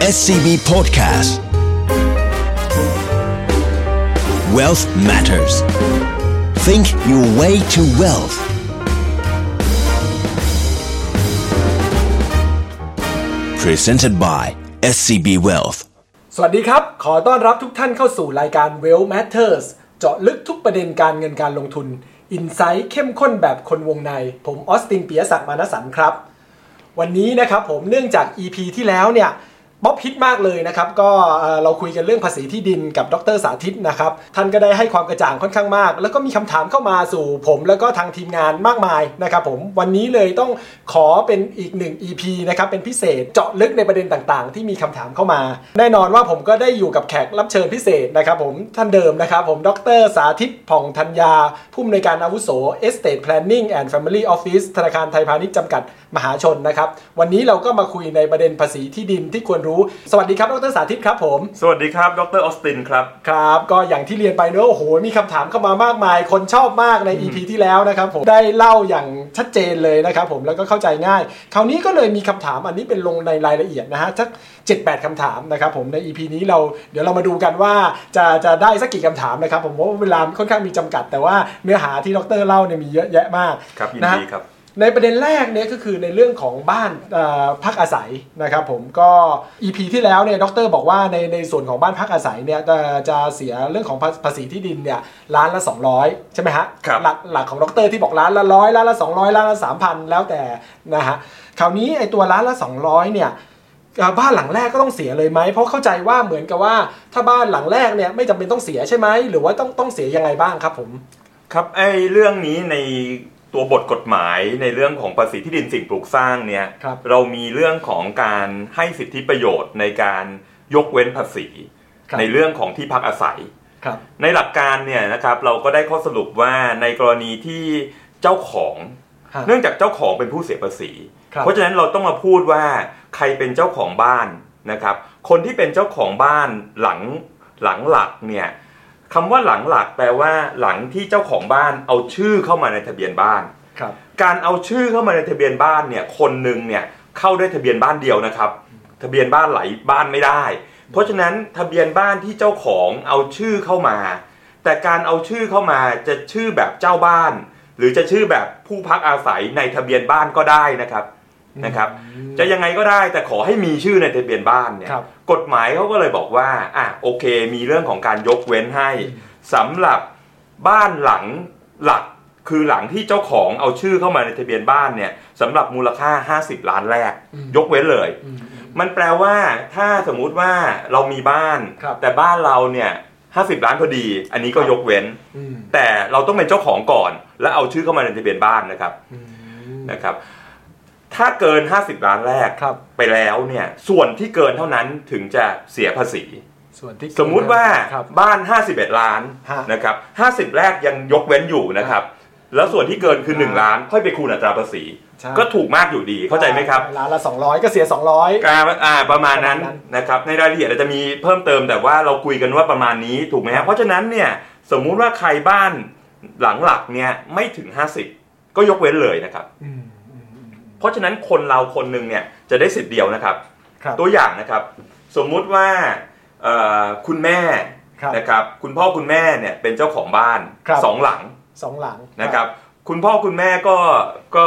SCB Podcast Wealth Matters Think your way to wealth Presented by SCB Wealth สวัสดีครับ ขอต้อนรับทุกท่านเข้าสู่รายการ Well Matters เจาะลึกทุกประเด็นการเงินการลงทุน อินไซต์เข้มข้นแบบคนวงใน ผมออสตินเปียศักดิ์มานสันครับ วันนี้นะครับผมเนื่องจาก EP ที่แล้วเนี่ย บ๊อบฮิตมากเลยนะครับ ก็เราคุยกันเรื่องภาษีที่ดินกับดรสาธิตนะครับ ท่านก็ได้ให้ความกระจ่างค่อนข้างมาก แล้วก็มีคำถามเข้ามาสู่ผมแล้วก็ทางทีมงานมากมายนะครับผมวันนี้เลยต้องขอเป็นอีกหนึ่ง EP นะครับเป็นพิเศษเจาะลึกในประเด็นต่างๆ ที่มีคำถามเข้ามา แน่นอนว่าผมก็ได้อยู่กับแขกรับเชิญพิเศษนะครับผมท่านเดิมนะครับผมดรสาธิตผ่องธัญญาผู้อำนวยการอาวุโส Estate Planning and Family Office ธนาคารไทยพาณิชย์จำกัดมหาชนนะครับวันนี้เราก็มาคุยในประเด็นภาษีที่ดินที่ควรรู้ สวัสดีครับ ดรสาธิตครับผม สวัสดีครับ ดรออสตินครับ ครับ ก็อย่างที่เรียนไปเนอะโอ้โห มีคำถามเข้ามามากมาย คนชอบมากใน EP ที่แล้วนะครับผม ได้เล่าอย่างชัดเจนเลยนะครับผม แล้วก็เข้าใจง่าย คราวนี้ก็เลยมีคำถามอันนี้เป็นลงในรายละเอียดนะฮะสัก7-8คำถามนะครับผมใน EP นี้เราเดี๋ยวเรามาดูกันว่าจะจะได้สักกี่คำถามนะครับผมเพราะว่าเวลาค่อนข้างมีจำกัด แต่ว่าเนื้อหาที่ดรเล่าเนี่ยมีเยอะแยะมากครับยินนะฮะดีครับ ในประเด็นแรกเนี่ยก็คือในเรื่องของบ้านเอ่อพักอาศัยนะครับผมก็ EP ที่แล้วเนี่ยดรบอกว่าในในส่วนของบ้านพักอาศัยเนี่ยจะจะเสียเรื่องของภาภาษีที่ดินเนี่ยล้านละ 200 ใช่ไหมฮะครับหลักหลักของดรที่บอกล้านละร้อยล้านละ 200ล้านละ 3,000 แล้วแต่นะฮะคราวนี้ไอ้ตัวล้านละ 200เนี่ยเอ่อบ้านหลังแรกก็ต้องเสียเลยไหม เพราะเข้าใจว่าเหมือนกับว่าถ้าบ้านหลังแรกเนี่ยไม่จำเป็นต้องเสียใช่ไหมหรือว่าต้องต้องเสียยังไงบ้างครับผม ครับไอ้เรื่องนี้ใน ตัวบทกฎหมายในเรื่องของภาษีที่ดินสิ่งปลูกสร้างเนี่ยครับเรามีเรื่องของการให้สิทธิประโยชน์ในการยกเว้นภาษีครับในเรื่องของที่พักอาศัยครับในหลักการเนี่ยนะครับเราก็ได้ข้อสรุปว่าในกรณีที่เจ้าของฮะเนื่องจากเจ้าของเป็นผู้เสียภาษีครับเพราะฉะนั้นเราต้องมาพูดว่าใครเป็นเจ้าของบ้านนะครับ คนที่เป็นเจ้าของบ้านหลังหลังหลักเนี่ย คำว่าหลังหลักแปลว่าหลังที่เจ้าของบ้านเอาชื่อเข้ามาในทะเบียนบ้านครับ การเอาชื่อเข้ามาในทะเบียนบ้านเนี่ยคนหนึ่งเนี่ยเข้าได้ทะเบียนบ้านเดียวนะครับ ทะเบียนบ้านหลายบ้านไม่ได้ เพราะฉะนั้นทะเบียนบ้านที่เจ้าของเอาชื่อเข้ามา แต่การเอาชื่อเข้ามาจะชื่อแบบเจ้าบ้าน หรือจะชื่อแบบผู้พักอาศัยในทะเบียนบ้านก็ได้นะครับ นะครับจะยังไงก็ได้แต่ขอให้มีชื่อในทะเบียนบ้านเนี่ยครับกฎหมายเขาก็เลยบอกว่าอะโอเค มีเรื่องของการยกเว้นให้สำหรับบ้านหลังหลักคือหลังที่เจ้าของเอาชื่อเข้ามาในทะเบียนบ้านเนี่ยสำหรับมูลค่า 50 ล้านแรกอืมยกเว้นเลยอืมมันแปลว่าถ้าสมมุติว่าเรามีบ้านครับแต่บ้านเราเนี่ย50ล้านพอดี อันนี้ก็ครับยกเว้นอืมแต่เราต้องเป็นเจ้าของก่อน แล้วเอาชื่อเข้ามาในทะเบียนบ้านนะครับอืมนะครับ ถ้าเกิน 50 ล้านแรกครับไปแล้วเนี่ยส่วนที่เกินเท่านั้นถึงจะเสียภาษีส่วนที่สมมุติว่าครับบ้าน 51 ล้านฮะนะครับ50 แรกยังยกเว้นอยู่นะครับ แล้วส่วนที่เกินคือ 1 ล้านค่อยไปคูณอัตราภาษีใช่ก็ถูกมากอยู่ดีเข้าใจไหมครับล้านละ 200 ก็เสีย 200การอ่าประมาณนั้นประมาณนั้นนะครับในรายละเอียดอาจจะมีเพิ่มเติมแต่ว่าเราคุยกันว่าประมาณนี้ถูกไหมครัฮะบเพราะฉะนั้นเนี่ยสมมุติว่าใครบ้านหลังหลักเนี่ยไม่ถึง 50 ก็ยกเว้นเลยนะครับอืมอืมอืม เพราะฉะนั้นคนเราคนหนึ่งเนี่ยจะได้สิทธิ์เดียวนะครับครับตัวอย่างนะครับ สมมุติว่าเอ่อคุณแม่ครับนะครับ คุณพ่อคุณแม่เนี่ยเป็นเจ้าของบ้านครับสองหลังสองหลังนะครับ คุณพ่อคุณแม่ก็ก็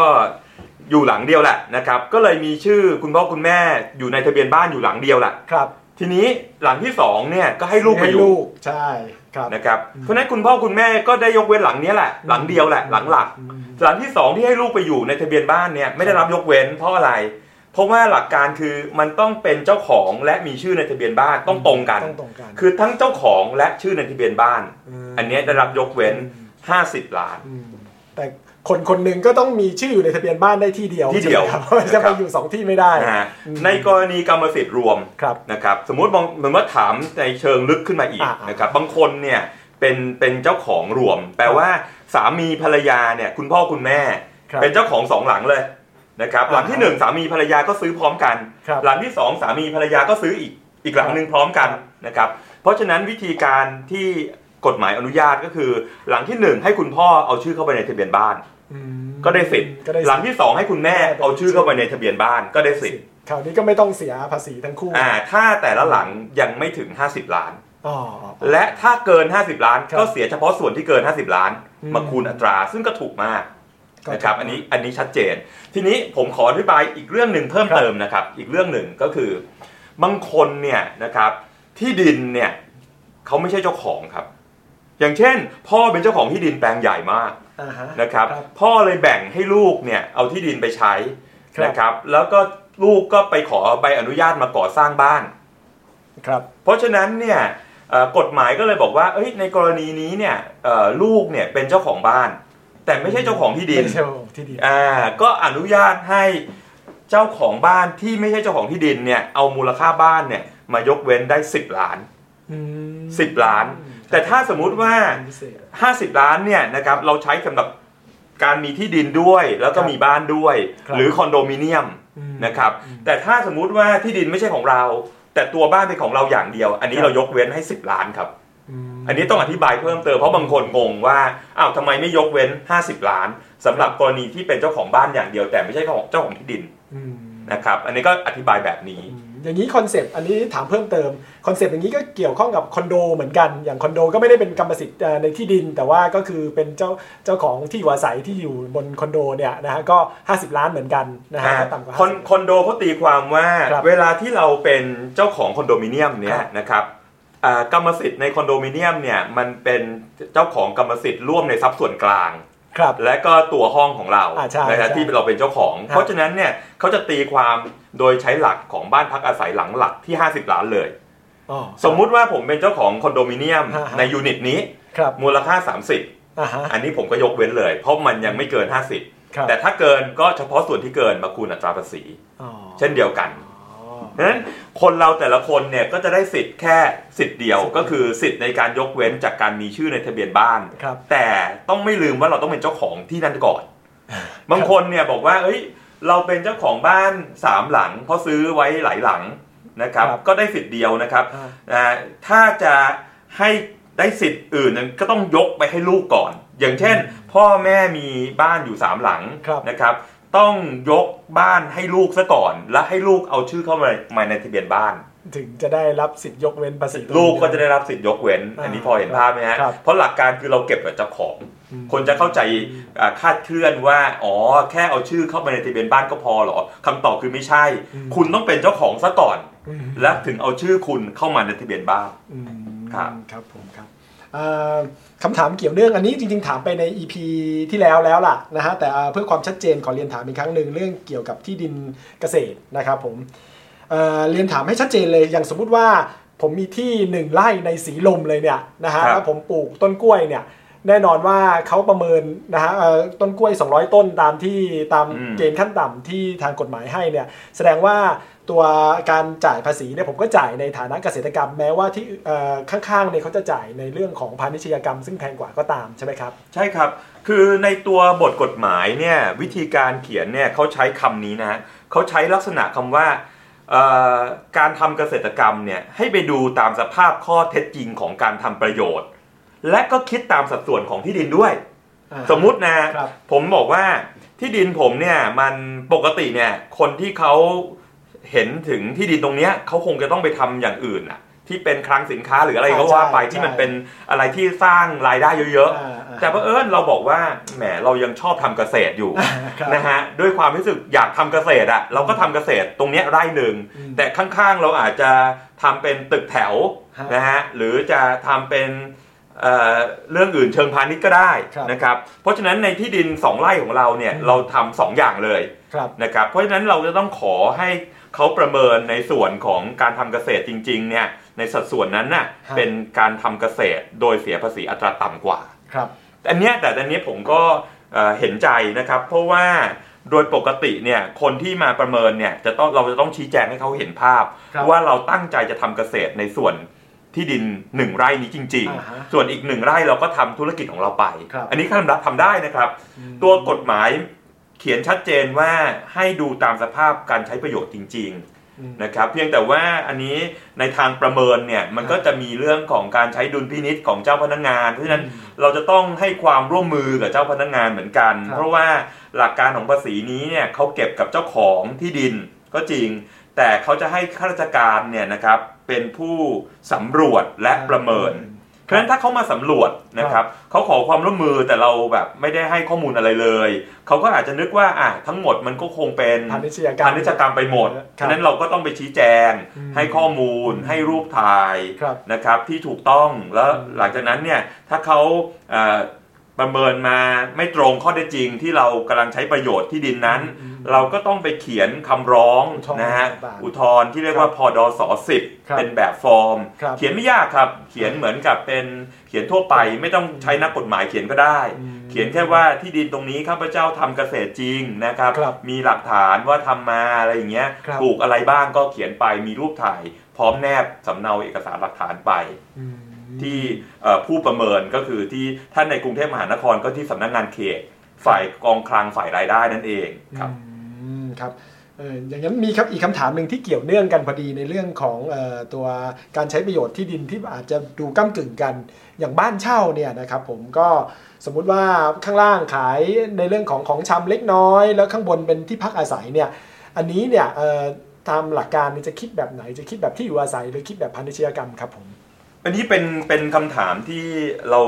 อยู่หลังเดียวแหละนะครับ ก็เลยมีชื่อคุณพ่อคุณแม่อยู่ในทะเบียนบ้านอยู่หลังเดียวแหละครับ ทีนี้หลังที่สองเนี่ยก็ให้ลูกไปให้อยู่ลูกใช่ครับนะครับเพราะฉะนั้นคุณพ่อคุณแม่ก็ได้ยกเว้นหลังเนี้ยแหละ หลังเดียวแหละหลังหลักอืมหลังที่สองที่ให้ลูกไปอยู่ในทะเบียนบ้านเนี่ยไม่ได้รับยกเว้นเพราะอะไร เพราะว่าหลักการคือมันต้องเป็นเจ้าของและมีชื่อในทะเบียนบ้านต้องตรงกันต้องตรงกันคือทั้งเจ้าของและชื่อในทะเบียนบ้านมอันเนี้ยได้รับยกเว้น 50 ล้านอืมแต่ คนคนหนึ่งก็ต้องมีชื่ออยู่ในทะเบียนบ้านได้ที่เดียวที่เดียวใช่ไหมครับเพราะว่าจะไปอยู่สองที่ไม่ได้นะฮะอืมในกรณีกรรมสิทธิ์รวมครับนะครับสมมุติมองเหมือนว่าถามในเชิงลึกขึ้นมาอีกอ่าอ่านนะครับบางคนเนี่ยเป็นเป็นเจ้าของรวม แปลว่าสามีภรรยาเนี่ยคุณพ่อคุณแม่ครับเป็นเจ้าของสองหลังเลยนะครับอ่าหลังที่หนึ่งสามีภรรยาก็ซื้อพร้อมกันครับหลังที่สองสามีภรรยาก็ซื้ออีกอีกหลังหนึ่งพร้อมกันนะครับเพราะฉะนั้นวิธีการที่ กฎหมายอนุญาตก็คือ หลังที่หนึ่งให้คุณพ่อเอาชื่อเข้าไปในทะเบียนบ้านอืมก็ได้สิทธิ์ก็ได้หลังที่สองให้คุณแม่เอาชื่อเข้าไปในทะเบียนบ้านก็ได้สิทธิ์คราวนี้ก็ไม่ต้องเสียภาษีทั้งคู่อ่าถ้าแต่ละหลังยังไม่ถึง 50 ล้านอ๋อและถ้าเกิน 50 ล้านครับก็เสียเฉพาะส่วนที่เกิน 50 ล้านอืมมาคูณอัตรา ซึ่งก็ถูกมากก็นะครับถูกอันนี้อันนี้ชัดเจน ทีนี้ผมขออธิบายอีกเรื่องหนึ่งเพิ่มครับเติมนะครับ อีกเรื่องหนึ่งก็คือบางคนเนี่ยนะครับที่ดินเนี่ยเขาไม่ใช่เจ้าของครับ อย่างเช่น พ่อเป็นเจ้าของที่ดินแปลงใหญ่มากอ่าฮะนะครับครับ พ่อเลยแบ่งให้ลูกเนี่ยเอาที่ดินไปใช้ครับนะครับ แล้วก็ลูกก็ไปขอใบอนุญาตมาก่อสร้างบ้านครับเพราะฉะนั้นเนี่ยเอ่อกฎหมายก็เลยบอกว่าเอ้ยในกรณีนี้เนี่ยเอ่อลูกเนี่ยเป็นเจ้าของบ้าน แต่ไม่ใช่เจ้าของที่ดินไม่ใช่ของที่ดินอ่าก็อนุญาตให้เจ้าของบ้านที่ไม่ใช่เจ้าของที่ดินเนี่ยเอามูลค่าบ้านเนี่ยมายกเว้นได้ 10 ล้าน อืม10ล้าน แต่ถ้าสมมุติว่าเป็นพิเศษ50ล้านเนี่ยนะครับเราใช้สำหรับการมีที่ดินด้วยแล้วก็ครับมีบ้านด้วยครับหรือคอนโดมิเนียมอืมนะครับอืมแต่ถ้าสมมุติว่าที่ดินไม่ใช่ของเรา แต่ตัวบ้านเป็นของเราอย่างเดียว อันนี้ครับเรายกเว้นให้ 10 ล้านครับมอันนี้ต้องอธิบายเพิ่มเติมเพราะบางคนงงว่าอ้าวทำไมไม่ยกเว้น 50 ล้านสำหรับกรณีที่เป็นเจ้าของบ้านอย่างเดียว แต่ไม่ใช่ของเจ้าของที่ดินอืมนะครับ อันนี้ก็อธิบายแบบนี้ อืมอย่างนี้ concept อันนี้ถามเพิ่มเติม concept อย่างนี้ก็เกี่ยวข้องกับคอนโดเหมือนกันอย่างคอนโดก็ไม่ได้เป็นกรรมสิทธิ์เอ่อในที่ดิน แต่ว่าก็คือเป็นเจ้าเจ้าของที่อยู่อาศัยที่อยู่บนคอนโดเนี่ยนะฮะก็ 50 ล้านเหมือนกันนะฮะอ่าก็ต่ำกว่าคอน50คอนโดเขาตีความว่าครับเวลาที่เราเป็นเจ้าของคอนโดมิเนียมเนี่ยครับนะครับอ่ากรรมสิทธิ์ในคอนโดมิเนียมเนี่ยมันเป็นเจ้าของกรรมสิทธิ์ร่วมในทรัพย์ส่วนกลาง ครับและก็ตัวห้องของเราอ่าใช่นะฮะใช่ที่เราเป็นเจ้าของครับเพราะฉะนั้นเนี่ยเขาจะตีความโดยใช้หลักของบ้านพักอาศัยหลังหลักที่ 50 ล้านเลยอ๋อสมมุติว่าผมเป็นเจ้าของคอนโดมิเนียมฮะฮะในยูนิตนี้ครับมูลค่าอ่าฮะ30 อันนี้ผมก็ยกเว้นเลย เพราะมันยังไม่เกินครับ50 แต่ถ้าเกินก็เฉพาะส่วนที่เกินมาคูณอัตราภาษีอ๋อเช่นเดียวกันอ๋อ ดังนั้นคนเราแต่ละคนเนี่ยก็จะได้สิทธิ์แค่สิทธิ์เดียวสิทธิ์ก็คือสิทธิ์ในการยกเว้นจากการมีชื่อในทะเบียนบ้านครับแต่ต้องไม่ลืมว่าเราต้องเป็นเจ้าของที่นั่นก่อน บางคนเนี่ยบอกว่า เอ้ย เราเป็นเจ้าของบ้านสามหลัง เพราะซื้อไว้หลายหลังนะครับครับก็ได้สิทธิ์เดียวนะครับอ่าอ่าถ้าจะให้ได้สิทธิ์อื่นนั้นก็ต้องยกไปให้ลูกก่อน อย่างเช่น พ่อแม่มีบ้านอยู่สามหลังครับนะครับ ต้องยกบ้านให้ลูกซะก่อน แล้วให้ลูกเอาชื่อเข้ามามาในทะเบียนบ้าน ถึงจะได้รับสิทธิ์ยกเว้นภาษีตรงนี้ลูกก็จะได้รับสิทธิ์ยกเว้นอ่าอันนี้พอเห็นภาพไหมฮะครับเพราะหลักการคือเราเก็บกับเจ้าของอืมคนจะเข้าใจอ่าคาดเคลื่อนว่าอ๋อแค่เอาชื่อเข้ามาในทะเบียนบ้านก็พอเหรอคำตอบคือไม่ใช่อืมคุณต้องเป็นเจ้าของซะก่อนอืมและถึงเอาชื่อคุณเข้ามาในทะเบียนบ้านอืมครับครับผมครับเอ่อ คำถามเกี่ยวเรื่องอันนี้จริงๆ ถามไปใน EP ที่แล้วแล้วล่ะนะฮะแต่เอ่อเพื่อความชัดเจนขอเรียนถามอีกครั้งหนึ่งเรื่องเกี่ยวกับที่ดินเกษตรนะครับผมเอ่อเรียนถามให้ชัดเจนเลยอย่างสมมุติว่าผมมีที่หนึ่งไร่ในสีลมเลยเนี่ยนะฮะครับแล้วผมปลูกต้นกล้วยเนี่ยแน่นอนว่าเขาประเมินนะฮะเอ่อต้นกล้วย 200 ต้นตามที่ตามอืมเกณฑ์ขั้นต่ำที่ทางกฎหมายให้เนี่ยแสดงว่า ตัวการจ่ายภาษีเนี่ยผมก็จ่ายในฐานะเกษตรกรรมแม้ว่าที่เอ่อข้างๆเนี่ยเขาจะจ่ายในเรื่องของพาณิชยกรรม ซึ่งแพงกว่าก็ตามใช่ไหมครับ ใช่ครับ คือในตัวบทกฎหมายเนี่ยวิธีการเขียนเนี่ยเขาใช้คำนี้นะฮะเขาใช้ลักษณะคำว่าเอ่อการทำเกษตรกรรมเนี่ยให้ไปดูตามสภาพข้อเท็จจริงของการทำประโยชน์ และก็คิดตามสัดส่วนของที่ดินด้วย สมมุตินะครับผมบอกว่าที่ดินผมเนี่ยมันปกติเนี่ยคนที่เขา เห็นถึงที่ดินตรงเนี้ยเขาคงจะต้องไปทำอย่างอื่นอะที่เป็นคลังสินค้าหรืออะไรก็ว่าไปใช่ที่มันใช่เป็นอะไรที่สร้างรายได้เยอะอ่าอ่าๆแต่เพอเอิญเราบอกว่าแหมเรายังชอบทำเกษตรอยู่ครับนะฮะด้วยความรู้สึกอยากทำเกษตรอะเราก็ทำเกษตรตรงเนี้ยไร่หนึ่งอืมแต่ข้างๆเราอาจจะทำเป็นตึกแถวฮะนะฮะหรือจะทำเป็นเอ่อเรื่องอื่นเชิงพาณิชย์ก็ได้ครับนะครับ เพราะฉะนั้นในที่ดิน 2 ไร่ของเราเนี่ยอืมเราทำสองอย่างเลยครับนะครับ เพราะฉะนั้นเราจะต้องขอให้ เขาประเมินในส่วนของการทำเกษตรจริงๆเนี่ยในสัดส่วนนั้นน่ะฮะเป็นการทำเกษตรโดยเสียภาษีอัตราต่ำกว่าครับอันเนี้ยแต่อันเนี้ยผมก็เอ่อเห็นใจนะครับ เพราะว่าโดยปกติเนี่ยคนที่มาประเมินเนี่ยจะต้องเราจะต้องชี้แจงให้เขาเห็นภาพครับว่าเราตั้งใจจะทำเกษตรในส่วนที่ดินหนึ่งไร่นี้จริงอ่าฮะๆส่วนอีกหนึ่งไร่เราก็ทำธุรกิจของเราไปครับอันนี้ทำได้ทำได้นะครับอืมตัวกฎหมาย เขียนชัดเจนว่าให้ดูตามสภาพการใช้ประโยชน์จริงอืมๆนะครับ เพียงแต่ว่าอันนี้ในทางประเมินเนี่ยมันก็จะมีเรื่องของการใช้ดุลพินิษของเจ้าพนักงาน เพราะฉะนั้นเราจะต้องให้ความร่วมมือกับเจ้าพนักงานเหมือนกันครับเพราะว่าหลักการของภาษีนี้เนี่ยเขาเก็บกับเจ้าของที่ดินก็จริง แต่เขาจะให้ข้าราชการเนี่ยนะครับเป็นผู้สำรวจและประเมิน เพราะฉะนั้นถ้าเขามาสำรวจนะครับเขาขอความร่วมมือแต่เราแบบไม่ได้ให้ข้อมูลอะไรเลย เขาก็อาจจะนึกว่าอะทั้งหมดมันก็คงเป็นพาณิชยกรรมพาณิชยกรรมไปหมดครับฉะนั้นเราก็ต้องไปชี้แจงอืมให้ข้อมูล ให้รูปถ่ายครับนะครับที่ถูกต้องแล้วอืมหลังจากนั้นเนี่ยถ้าเขาเอ่อประเมินมาไม่ตรงข้อเท็จจริงที่เรากำลังใช้ประโยชน์ที่ดินนั้นอืม เราก็ต้องไปเขียนคำร้องอุทธรณ์นะฮะต่างๆอุทธรณ์ที่เรียกว่าพอดสสิบครับเป็นแบบฟอร์มครับเขียนไม่ยากครับ เขียนเหมือนกับเป็นเขียนทั่วไปไม่ต้องใช้นักกฎหมายเขียนก็ได้อืมเขียนแค่ว่าที่ดินตรงนี้ข้าพเจ้าทำเกษตรจริงนะครับครับ มีหลักฐานว่าทำมาอะไรอย่างเงี้ยครับปลูกอะไรบ้างก็เขียนไปมีรูปถ่าย พร้อมแนบสำเนาเอกสารหลักฐานไปอืมที่เอ่อผู้ประเมินก็คือที่ท่านในกรุงเทพมหานครก็ที่สำนักงานเขตฝ่ายกองคลังฝ่ายรายได้นั่นเองครับอืม ครับอย่างนั้นมีครับอีกคำถามหนึ่งที่เกี่ยวเนื่องกันพอดีในเรื่องของตัวการใช้ประโยชน์ที่ดินที่อาจจะดูก้ากึ่งกันอย่างบ้านเช่าเนี่ยนะครับผมก็สมมุติว่าข้างล่างขายในเรื่องของของชำเล็กน้อย แล้วข้างบนเป็นที่พักอาศัยเนี่ยอันนี้เนี่ยตามหลักการจะคิดแบบไหนจะคิดแบบที่อยู่อาศัยหรือคิดแบบพาณิชยกรรมครับผม อันนี้เป็นเป็นคำถามที่เรา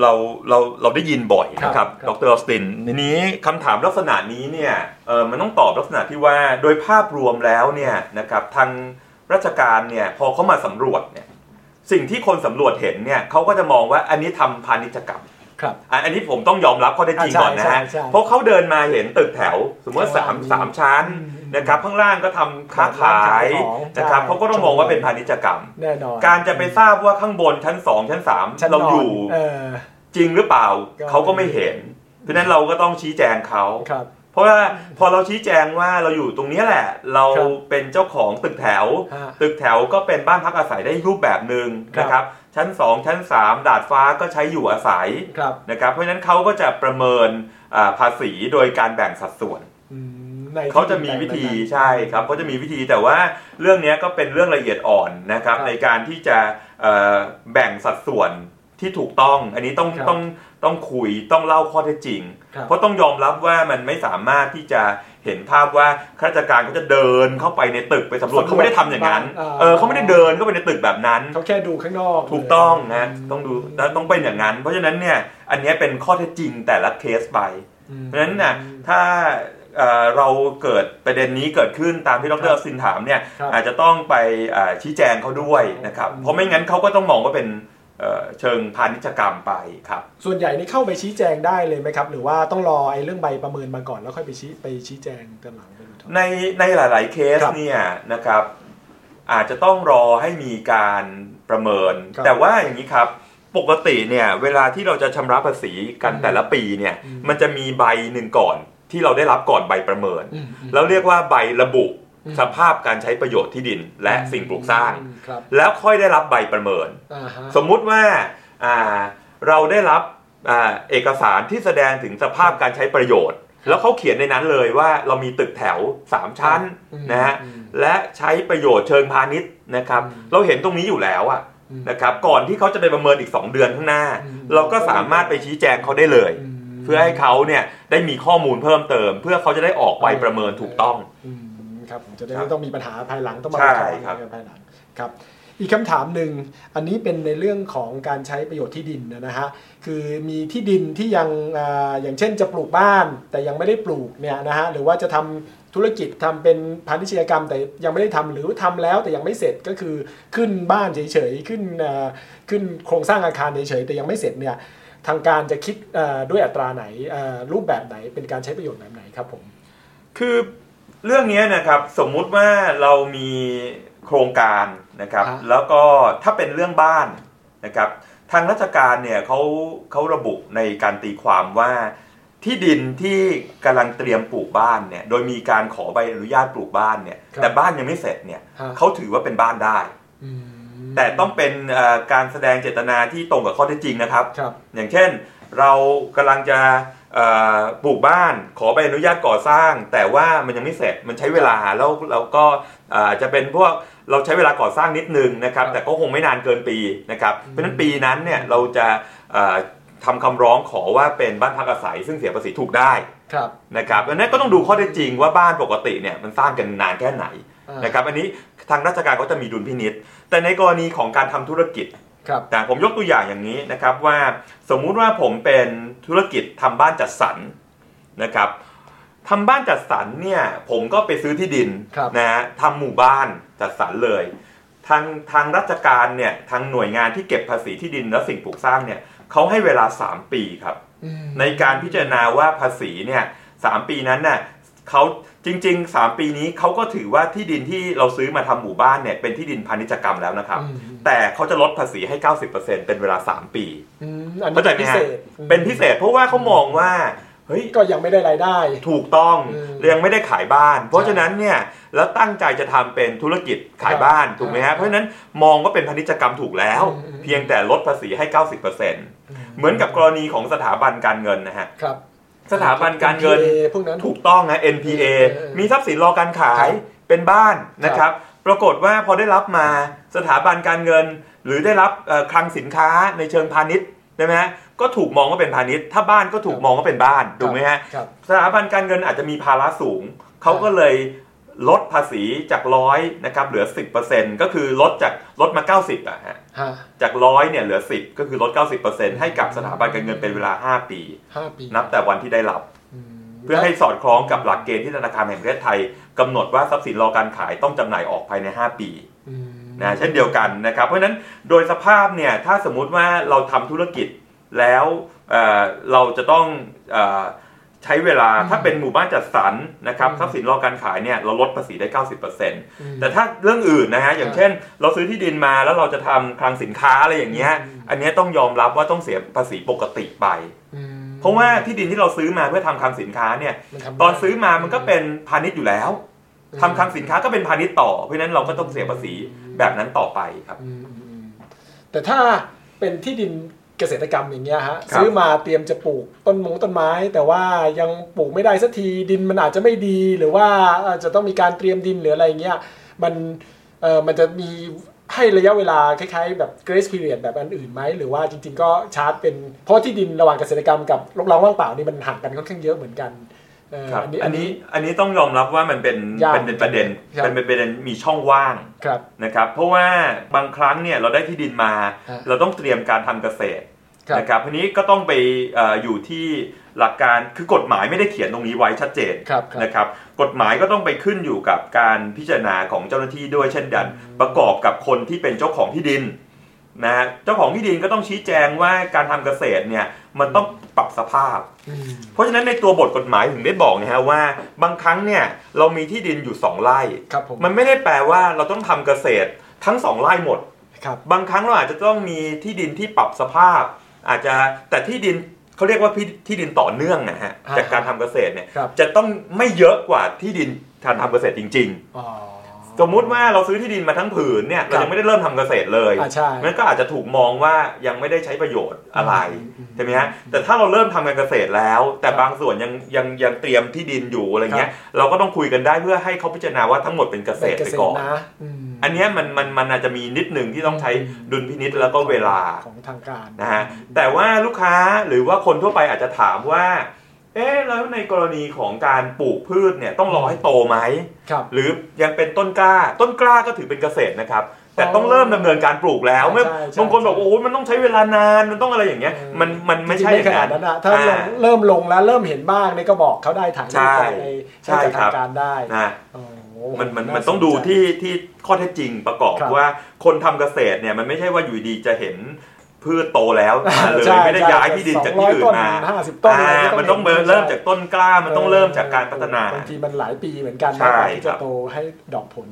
เราเราเราได้ยินบ่อยนะคครัรับบครับดรออสตินทีนี้คำถามลักษณะนี้เนี่ยเออมันต้องตอบลักษณะที่ว่าโดยภาพรวมแล้วเนี่ยนะครับทางราชการเนี่ยพอเขามาสำรวจเนี่ยสิ่งที่คนสำรวจเห็นเนี่ยเขาก็จะมองว่าอันนี้ทำพาณิชยกรรมครับอันอันนี้ผมต้องยอมรับข้อเท็จจริงอ่าใช่ก่อนนะฮะใช่ใช่เพราะเขาเดินมาเห็นตึกแถว สมมติว่าสามอืมสามชั้นอืม นะครับข้างล่างก็ทำค้าขายร้านขายของนะครับใช่เขาก็ต้องมองว่าเป็นพาณิชยกรรมแน่นอนการจะไปทราบว่าข้างบนชั้นสองชั้นสามชั้นเรานนอยู่เออจริงหรือเปล่าก็เขาก็ไม่เห็น เพราะฉะนั้นเราก็ต้องชี้แจงเขาครับเพราะว่าพอเราชี้แจงว่าเราอยู่ตรงเนี้ยแหละ เราครับเป็นเจ้าของตึกแถวฮะตึกแถวก็เป็นบ้านพักอาศัยได้รูปแบบหนึ่งครับนะครับชั้น 2 ชั้น 3 ดาดฟ้าก็ใช้อยู่อาศัยครับนะครับเพราะฉะนั้นเขาก็จะประเมินอ่าภาษีโดยการแบ่งสัดส่วนอืม ในที่เขาจะมีวิธีแบบนั้นใช่ครับเขาจะมีวิธีแต่ว่าเรื่องเนี้ยก็เป็นเรื่องละเอียดอ่อนนะครับครับในการที่จะเอ่อแบ่งสัดส่วนที่ถูกต้อง อันนี้ต้องครับต้องต้องคุยต้องเล่าข้อเท็จจริงครับเพราะต้องยอมรับว่ามันไม่สามารถที่จะเห็นภาพว่าข้าราชการเขาจะเดินเข้าไปในตึกไปสำรวจสำรวจเขาไม่ได้ทำอย่างนั้นอ่าเออเขาไม่ได้เดินเข้าไปในตึกแบบนั้นเขาแค่ดูข้างนอก ถูกต้องนะมต้องดูแล้วต้องเป็นอย่างนั้น เพราะฉะนั้นเนี่ยอันเนี้ยเป็นข้อเท็จจริงแต่ละเคสไปอืมเพราะฉะนั้นน่ะถ้า เอ่อเราเกิดประเด็นนี้เกิดขึ้นตามที่ดครัรบซินถามเนี่ยครับอาจจะต้องไปอ่าชี้แจงเขาด้วยนะครับอืมเพราะไม่งั้นเขาก็ต้องมองว่าเป็นเอ่อเชิงพาณิชยกรรมไปครับ ส่วนใหญ่นี่เข้าไปชี้แจงได้เลยไหมครับ หรือว่าต้องรอไอ้เรื่องใบประเมินมาก่อนแล้วค่อยไปชี้ไปชี้แจงตอนหลังเป็นอุทธรณ์ในในหลาย ๆเคสครับเนี่ยนะครับ อาจจะต้องรอให้มีการประเมินครับแต่ว่าอย่างนี้ครับปกติเนี่ยเวลาที่เราจะชำระภาษีกันอืมแต่ละปีเนี่ยอืมมันจะมีใบหนึ่งก่อน ที่เราได้รับก่อนใบประเมินอืมอืมแล้วเรียกว่าใบระบุอืมสภาพการใช้ประโยชน์ที่ดินและสิ่งปลูกสร้างอืมครับแล้วค่อยได้รับใบประเมินอ่าฮะสมมุติว่าอ่าเราได้รับอ่าเอกสารที่แสดงถึงสภาพการใช้ประโยชน์ แล้วเขาเขียนในนั้นเลยว่าเรามีตึกแถว 3 ชั้นอืมนะฮะอืมและใช้ประโยชน์เชิงพาณิชย์นะครับอืมเราเห็นตรงนี้อยู่แล้วอะอืมนะครับก่อนที่เขาจะไปประเมินอีก 2 เดือนข้างหน้าอืมเราก็สามารถไปชี้แจงเขาได้เลยอืม เพื่อให้เขาเนี่ยได้มีข้อมูลเพิ่มเติม เพื่อเขาจะได้ออกใบประเมินถูกต้องอืมครับผมจะได้ครับไม่ต้องมีปัญหาภายหลังต้องมาใช่ขอครับกันภายหลังครับ อีกคำถามหนึ่งอันนี้เป็นในเรื่องของการใช้ประโยชน์ที่ดินนะฮะคือมีที่ดินที่ยังอ่าอย่างเช่นจะปลูกบ้าน แต่ยังไม่ได้ปลูกเนี่ยนะฮะหรือว่าจะทำธุรกิจทำเป็นพาณิชยกรรม แต่ยังไม่ได้ทำหรือทำแล้วแต่ยังไม่เสร็จก็คือขึ้นบ้านเฉยๆขึ้นอ่าขึ้นโครงสร้างอาคารเฉยๆแต่ยังไม่เสร็จเนี่ย ทางการจะคิดอ่าด้วยอัตราไหนอ่ารูปแบบไหนเป็นการใช้ประโยชน์แบบไหนครับผมคือเรื่องนี้นะครับสมมุติว่าเรามีโครงการนะครับฮะแล้วก็ถ้าเป็นเรื่องบ้านนะครับทางราชการเนี่ยเขาเขาระบุในการตีความว่าที่ดินที่กำลังเตรียมปลูกบ้านเนี่ย โดยมีการขอใบอนุญาตปลูกบ้านเนี่ยครับแต่บ้านยังไม่เสร็จเนี่ยฮะเขาถือว่าเป็นบ้านได้อืม แต่ต้องเป็นเอ่อการแสดงเจตนาที่ตรงกับข้อเท็จจริงนะครับครับอย่างเช่นเรากำลังจะเอ่อปลูกบ้านขอใบอนุญาตก่อสร้าง แต่ว่ามันยังไม่เสร็จมันใช้เวลาแล้วเราก็เอ่อจะเป็นพวกเราใช้เวลาก่อสร้างนิดนึงนะครับครับแต่ก็คงไม่นานเกินปีนะครับอืมเพราะฉะนั้นปีนั้นเนี่ยเราจะเอ่อทำคำร้องขอว่าเป็นบ้านพักอาศัย ซึ่งเสียภาษีถูกได้ครับนะครับดังนั้นก็ต้องดูข้อเท็จจริงว่าบ้านปกติเนี่ยมันสร้างกันนานแค่ไหนอ่านนะครับอันนี้ ทางราชการเขาจะมีดุลพินิษแต่ในกรณีของการทำธุรกิจครับแต่ผมยกตัวอย่างอย่างนี้นะครับว่าสมมุติว่าผมเป็นธุรกิจทำบ้านจัดสรรนะครับทำบ้านจัดสรรเนี่ยผมก็ไปซื้อที่ดินครับนะฮะทำหมู่บ้านจัดสรรเลย ทางทางราชการเนี่ยทางหน่วยงานที่เก็บภาษีที่ดินและสิ่งปลูกสร้างเนี่ยเขาให้เวลา 3 ปีครับอืมในการพิจารณาว่าภาษีเนี่ยสามปีนั้นน่ะ เขาจริง ๆ 3 ปีนี้เขาก็ถือว่าที่ดินที่เราซื้อมาทำหมู่บ้านเนี่ยเป็นที่ดินพาณิชยกรรมแล้วนะครับอืมแต่เขาจะลดภาษีให้ 90%เป็นเวลา 3 ปีอืมอันนี้เข้าใจเป็นไหมพิฮะเศษเป็นพิเศษเพราะว่าเขามองว่าเฮ้ยก็ยังไม่ได้รายได้ ถูกต้องอืมยังไม่ได้ขายบ้าน เพราะฉะนั้นเนี่ยแล้วตั้งใจจะทำเป็นธุรกิจขายบ้านครับถูกไหมครัฮะบเพราะฉะนั้นมองว่าเป็นพาณิชยกรรมถูกแล้วอืมเพียงแต่ลดภาษีให้ 90%เหมือนกับกรณีของสถาบันการเงินนะฮะครับ สถาบันการเงิน NPA พวกนั้นถูกต้องนะ NPA เออเออมีทรัพย์สินรอการขาครัยบเป็นบ้านนะครับ ปรากฏว่าพอได้รับมาสถาบันการเงิน หรือได้รับเอ่อคลังสินค้าในเชิงพาณิชย์ใช่ไหมฮะก็ถูกมองว่าเป็นพาณิชย์ ถ้าบ้านก็ถูกมองว่าเป็นบ้านถูกไหมฮะครับสถาบันการเงินอาจจะมีภาระสูงเขาก็เลย ลดภาษีจากร้อยนะครับเหลือ 10%ก็คือลดจากลดมา 90อะฮะฮะจากร้อยเนี่ยเหลือ 10 ก็คือลด 90%ให้กับสถาบันการเงินเป็นเวลา 5 ปีห้าปี นับแต่วันที่ได้รับอืมเพื่อให้สอดคล้องกับหลักเกณฑ์ที่ธนาคารแห่งประเทศไทยกำหนดว่าทรัพย์สินรอการขายต้องจำหน่ายออกภายใน 5 ปีอืมนะเช่นเดียวกันนะครับเพราะฉะนั้นโดยสภาพเนี่ยถ้าสมมุติว่าเราทำธุรกิจแล้วเอ่อเราจะต้องเออ ใช้เวลาถ้าเป็นหมู่บ้านจัดสรรนะครับทรัพย์สินรอการขายเนี่ยเราลดภาษีได้ 90%แต่ถ้าเรื่องอื่นนะฮะอย่างเช่น เราซื้อที่ดินมาแล้วเราจะทำคลังสินค้าอะไรอย่างเงี้ยอันเนี้ยต้องยอมรับว่าต้องเสียภาษีปกติไปอืมเพราะว่าที่ดินที่เราซื้อมาเพื่อทำคลังสินค้าเนี่ยมันทำตอนซื้อมามันก็เป็นพาณิชย์อยู่แล้วทำคลังสินค้าก็เป็นพาณิชย์ต่อเพราะฉะนั้นเราก็ต้องเสียภาษีแบบนั้นต่อไปครับอืมอืมอืมแต่ถ้าเป็นที่ดิน เกษตรกรรมอย่างเงี้ยฮะครับซื้อมาเตรียมจะปลูกต้นมงต้นไม้ แต่ว่ายังปลูกไม่ได้สักทีดินมันอาจจะไม่ดีหรือว่าอาจจะต้องมีการเตรียมดินหรืออะไรเงี้ยมันเออมันจะมีให้ระยะเวลาคล้ายๆ แบบ grace period แบบอันอื่นไหม หรือว่าจริง ๆ ก็ชาร์จเป็นเพราะที่ดินระหว่างเกษตรกรรมกับรกร้างว่างเปล่านี่มันห่างกันค่อนข้างเยอะเหมือนกันเออ ครับอันนี้อันนี้อันนี้ต้องยอมรับว่ามันเป็นยากเป็นเป็นประเด็นครับเป็นเป็นประเด็นมีช่องว่างครับนะครับเพราะว่าบางครั้งเนี่ยเราได้ที่ดินมาฮะเราต้องเตรียมการทำเกษตรครับนะครับทีนี้ก็ต้องไปเอออยู่ที่หลักการคือกฎหมายไม่ได้เขียนตรงนี้ไว้ชัดเจนครับครับนะครับกฎหมายก็ต้องไปขึ้นอยู่กับการพิจารณาของเจ้าหน้าที่ด้วยเช่นกัน ประกอบกับคนที่เป็นเจ้าของที่ดินนะฮะเจ้าของที่ดินก็ต้องชี้แจงว่าการทำเกษตรเนี่ยมันต้อง ปรับสภาพอืมเพราะฉะนั้นในตัวบทกฎหมายถึงได้บอกนะฮะว่า บางครั้งเนี่ยเรามีที่ดินอยู่2ไร่ครับผมมันไม่ได้แปลว่าเราต้องทำเกษตรทั้ง2ไร่หมดครับบางครั้งเราอาจจะต้องมีที่ดินที่ปรับสภาพ อาจจะแต่ที่ดินเขาเรียกว่าที่ที่ดินต่อเนื่องนะฮะอ่าจากการทำเกษตรเนี่ยครับจะต้องไม่เยอะกว่าที่ดินการทำเกษตรจริงอ๋อๆ สมมุติว่าเราซื้อที่ดินมาทั้งผืนเนี่ยเราครับยังไม่ได้เริ่มทำเกษตรเลยอ่าใช่มันก็อาจจะถูกมองว่ายังไม่ได้ใช้ประโยชน์อะไรอืมใช่ไหมฮะแต่ถ้าเราเริ่มทำการเกษตรแล้ว แต่บางส่วนยังยังยังเตรียมที่ดินอยู่อะไรเงี้ยเราก็ต้องคุยกันได้เพื่อให้เขาพิจารณาว่าทั้งหมดเป็นเกษเป็นตรเกไปษตก่รอนนะอืมอันเนี้ยมันมันมันอาจจะมีนิดหนึ่งที่ต้องใช้อืมดุลพินิษแล้วก็เวลาของทางการนะฮะแต่ว่าลูกค้าหรือว่าคนทั่วไปอาจจะถามว่า เอ๊ะแล้วในกรณีของการปลูกพืชเนี่ยต้องรอให้โตไหมครับ หรือยังเป็นต้นกล้า ต้นกล้าก็ถือเป็นเกษตรนะครับ แต่อ๋อต้องเริ่มดำเนินการปลูกแล้วใช่เมื่อใช่ใช่บางคนบอกโอ้ยมันต้องใช้เวลานานมันต้องอะไรอย่างเงี้ยเออมันมันไม่ใช่จริงๆอย่างขนานั้ดนนั้นนะถ้าลอ่างเริ่มลงแล้วเริ่มเห็นบ้างเนี่ยก็บอกเขาได้ถ่ายรูปใช่ไปในใช่ให้กับครัทาบงการได้นะโอ้โหมันมันามันต้องสใจดูที่ที่ข้อเท็จจริงประกอบครับว่าคนทำเกษตรเนี่ยมันไม่ใช่ว่าอยู่ดีจะเห็น พืชโตแล้วมาเลยใช่ไม่ได้ใช่ย้ายที่ดินจากที่อื่นมา200ต้น50ต้นอะไรอ่าก็ต้องมันต้องเห็นเริ่มใช่จากต้นกล้ามันต้องเริ่มจากการพัฒนาบางทีมันหลายปีเหมือนกันใช่นะกว่าที่ครัจะบโตให้ดอกผล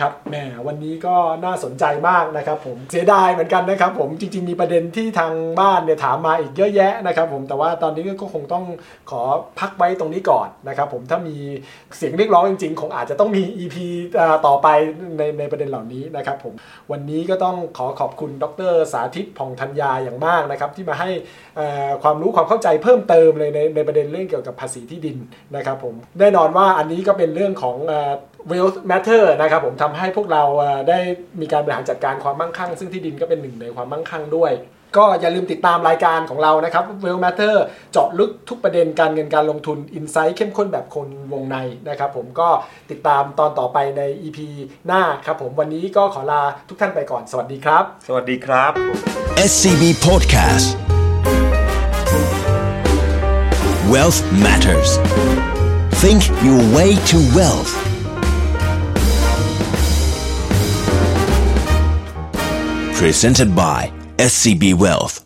ครับแหมวันนี้ก็น่าสนใจมากนะครับผมเสียดายเหมือนกันนะครับผมจริง ๆ มีประเด็นที่ทางบ้านเนี่ยถามมาอีกเยอะแยะนะครับผมแต่ว่าตอนนี้ก็คงต้องขอพักไว้ตรงนี้ก่อนนะครับผมถ้ามีเสียงเรียกร้องจริง ๆ คงอาจจะต้องมี EP ต่อไปในในประเด็นเหล่านี้นะครับผมวันนี้ก็ต้องขอขอบคุณดร สาธิตผ่องธัญญาอย่างมากนะครับที่มาให้ความรู้ความเข้าใจเพิ่มเติมเลยในในประเด็นเรื่องเกี่ยวกับภาษีที่ดินนะครับผมแน่นอนว่าอันนี้ก็เป็นเรื่องของ เอ่อ wealth matter นะครับผมทำให้พวกเราเอ่อได้มีการบริหารจัดการความมั่งคั่ง ซึ่งที่ดินก็เป็นหนึ่งในความมั่งคั่งด้วย ก็อย่าลืมติดตามรายการของเรานะครับ Well Matter เจาะลึกทุกประเด็นการเงินการลงทุนอินไซต์เข้มข้นแบบคนวงในนะครับผมก็ติดตามตอนต่อไปใน EP หน้าครับผมวันนี้ก็ขอลาทุกท่านไปก่อน สวัสดีครับ สวัสดีครับ SCB Podcast Wealth Matters Think your way to wealth Presented by SCB Wealth